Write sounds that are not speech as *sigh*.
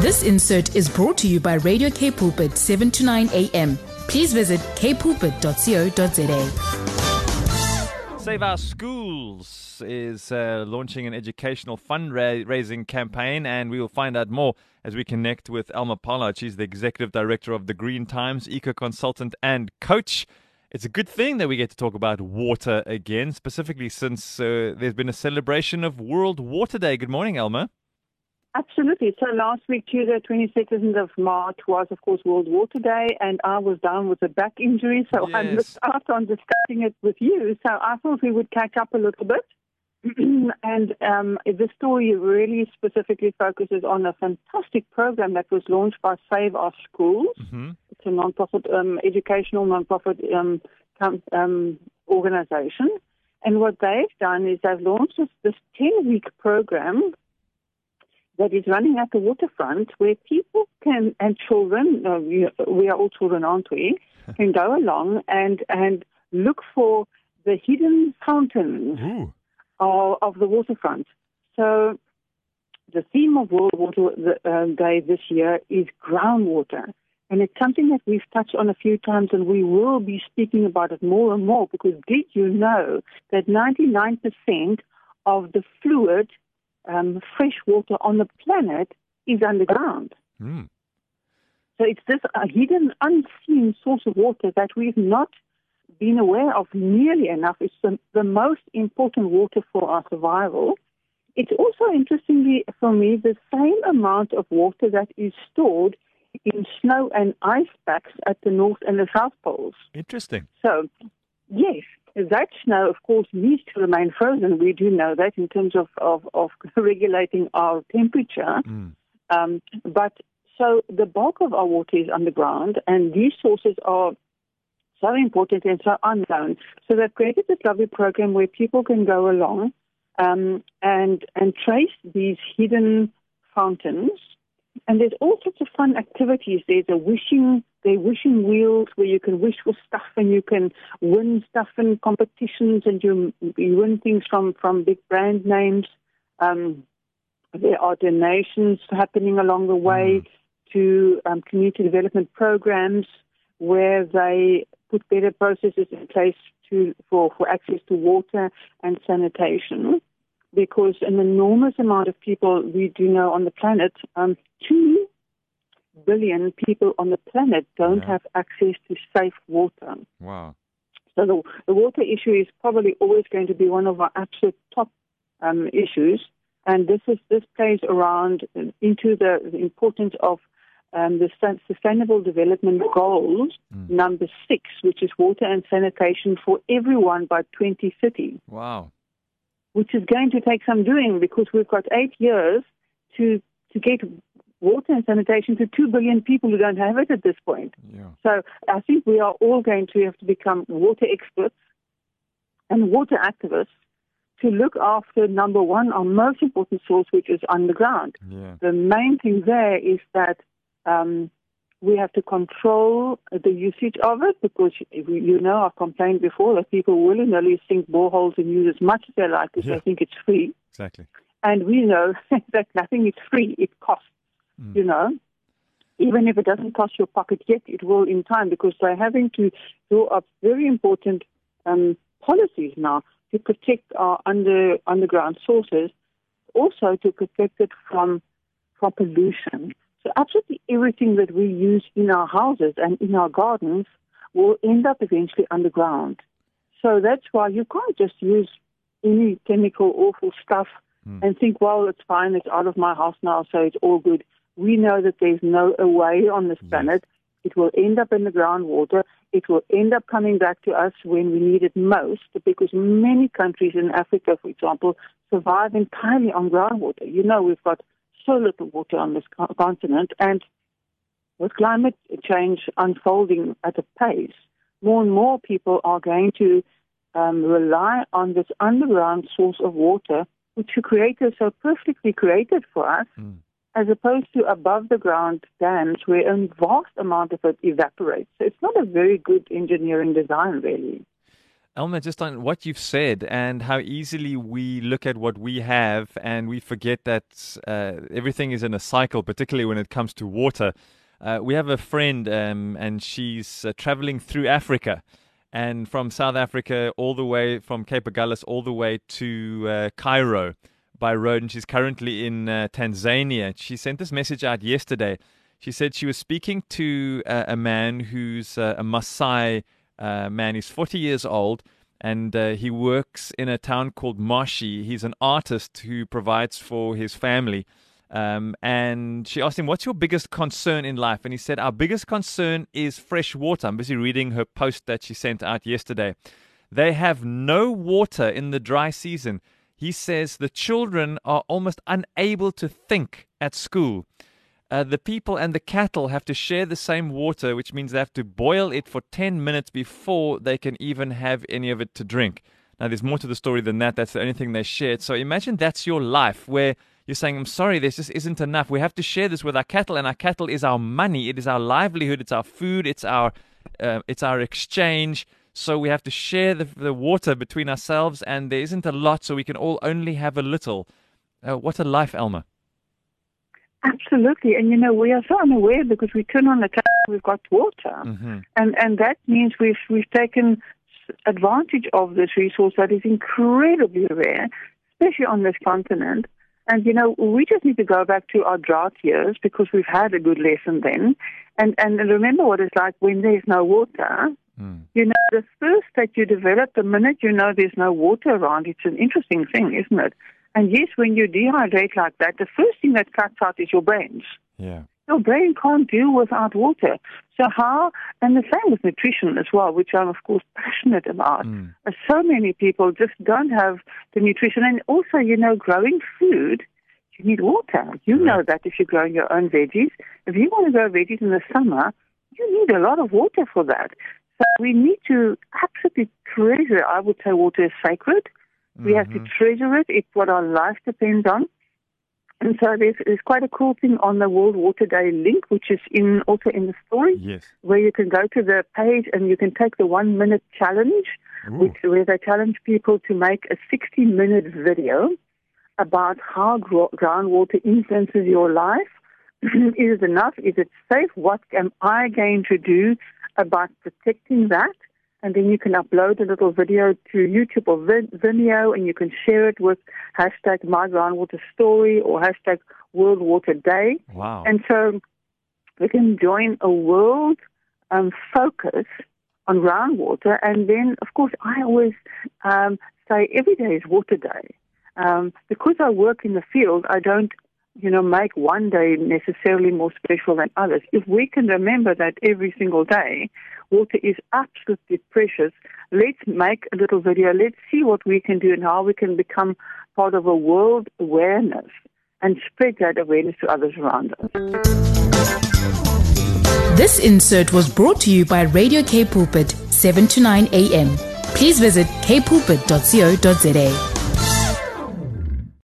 This insert is brought to you by Radio K Pulpit 7 to 9 a.m. Please visit kpulpit.co.za. Save Our Schools is uh, launching an educational fundraising campaign, and we will find out more as we connect with Elma Pollard. She's the executive director of the Green Times, eco consultant and coach. It's a good thing that we get to talk about water again, specifically since uh, there's been a celebration of World Water Day. Good morning, Elma. Absolutely. So last week, Tuesday, 22nd of March, was, of course, World Water Day, and I was down with a back injury, so Yes. I missed out on discussing it with you. So I thought we would catch up a little bit. *clears throat* and um, the story really specifically focuses on a fantastic program that was launched by Save Our Schools. hmm It's a non-profit, um, educational non-profit um, um, organization. And what they've done is they've launched this, this 10-week program that is running at the waterfront where people can, and children, uh, we, we are all children, aren't we, *laughs* can go along and, and look for the hidden fountains of, of the waterfront. So the theme of World Water uh, Day this year is groundwater. And it's something that we've touched on a few times and we will be speaking about it more and more because did you know that 99% of the fluid, um, fresh water on the planet is underground? Mm. So it's this hidden, unseen source of water that we've not been aware of nearly enough. It's the, the most important water for our survival. It's also, interestingly for me, the same amount of water that is stored in snow and ice packs at the North and the South Poles. Interesting. So, yes, that snow, of course, needs to remain frozen. We do know that in terms of, of, of *laughs* regulating our temperature. Mm. Um, but so the bulk of our water is underground, and these sources are so important and so unknown. So they've created this lovely program where people can go along um, and and trace these hidden fountains. And there's all sorts of fun activities. There's a wishing, there wishing wheels where you can wish for stuff and you can win stuff in competitions and you, you win things from, from big brand names. Um, there are donations happening along the way to um, community development programs where they put better processes in place to, for, for access to water and sanitation. Because an enormous amount of people we do know on the planet, um, two billion people on the planet don't Yeah. have access to safe water. Wow. So the, the water issue is probably always going to be one of our absolute top um, issues, and this is this plays around into the, the importance of um, the Sustainable Development Goals Mm. number six, which is water and sanitation for everyone by 2030, Wow. Which is going to take some doing because we've got eight years to to get water and sanitation to two billion people who don't have it at this point. Yeah. So I think we are all going to have to become water experts and water activists to look after number one, our most important source, which is underground. Yeah. The main thing there is that um, we have to control the usage of it because you know I've complained before that people willy-nilly sink boreholes and use as much as they like because Yeah. they think it's free. Exactly. And we know *laughs* that nothing is free; it costs. Mm. You know, even if it doesn't cost your pocket yet, it will in time because they're having to draw up very important um, policies now to protect our under underground sources, also to protect it from from pollution. So absolutely everything that we use in our houses and in our gardens will end up eventually underground. So that's why you can't just use any chemical awful stuff Hmm. and think, well, it's fine, it's out of my house now, so it's all good. We know that there's no way on this Yes. planet. It will end up in the groundwater. It will end up coming back to us when we need it most because many countries in Africa, for example, survive entirely on groundwater. You know, we've got so little water on this continent, and with climate change unfolding at a pace, more and more people are going to um, rely on this underground source of water, which the Creator so perfectly created for us, Mm. as opposed to above the ground dams where a vast amount of it evaporates. So it's not a very good engineering design, really. Elma, just on what you've said and how easily we look at what we have and we forget that uh, everything is in a cycle, particularly when it comes to water. Uh, we have a friend um, and she's uh, traveling through Africa and from South Africa all the way from Cape Agulhas all the way to uh, Cairo by road. And she's currently in uh, Tanzania. She sent this message out yesterday. She said she was speaking to uh, a man who's a Maasai uh, man. He's 40 years old and uh, he works in a town called Moshi. He's an artist who provides for his family. Um, and she asked him, What's your biggest concern in life? And he said, Our biggest concern is fresh water. I'm busy reading her post that she sent out yesterday. They have no water in the dry season. He says the children are almost unable to think at school uh, the people and the cattle have to share the same water, which means they have to boil it for 10 minutes before they can even have any of it to drink. Now, there's more to the story than that. That's the only thing they shared. So imagine that's your life where you're saying, I'm sorry, this just isn't enough. We have to share this with our cattle, and our cattle is our money, it is our livelihood, it's our food, it's our, uh, it's our exchange. So we have to share the, the water between ourselves, and there isn't a lot, so we can all only have a little. Uh, what a life, Elma. Absolutely, and you know we are so unaware because we turn on the tap, we've got water, mm-hmm. and and that means we've we've taken advantage of this resource that is incredibly rare, especially on this continent. And you know we just need to go back to our drought years because we've had a good lesson then, and and remember what it's like when there's no water. Mm. You know, the thirst that you develop, the minute you know there's no water around, it's an interesting thing, isn't it? And yes, when you dehydrate like that, the first thing that cuts out is your brains. Yeah. Your brain can't do without water. So how, and the same with nutrition as well, which I'm of course passionate about. Mm. So many people just don't have the nutrition. And also, you know, growing food, you need water. You right. know that if you're growing your own veggies. If you want to grow veggies in the summer, you need a lot of water for that. So we need to absolutely treasure, I would say water is sacred. We have to mm-hmm. treasure it. It's what our life depends on. And so there's, there's quite a cool thing on the World Water Day link, which is in also in the story, yes. where you can go to the page and you can take the one minute challenge, which, where they challenge people to make a 60 minute video about how groundwater influences your life. *clears throat* is it enough? Is it safe? What am I going to do about protecting that? And then you can upload a little video to YouTube or Vimeo, and you can share it with hashtag My Groundwater Story or hashtag World Water Day. Wow! And so we can join a world um, focus on groundwater, and then of course I always um, say every day is Water Day. Um, because I work in the field, I don't you know, make one day necessarily more special than others. If we can remember that every single day, water is absolutely precious, let's make a little video. Let's see what we can do and how we can become part of a world awareness and spread that awareness to others around us. This insert was brought to you by Radio K Pulpit, 7 to 9 a.m. Please visit kpulpit.co.za.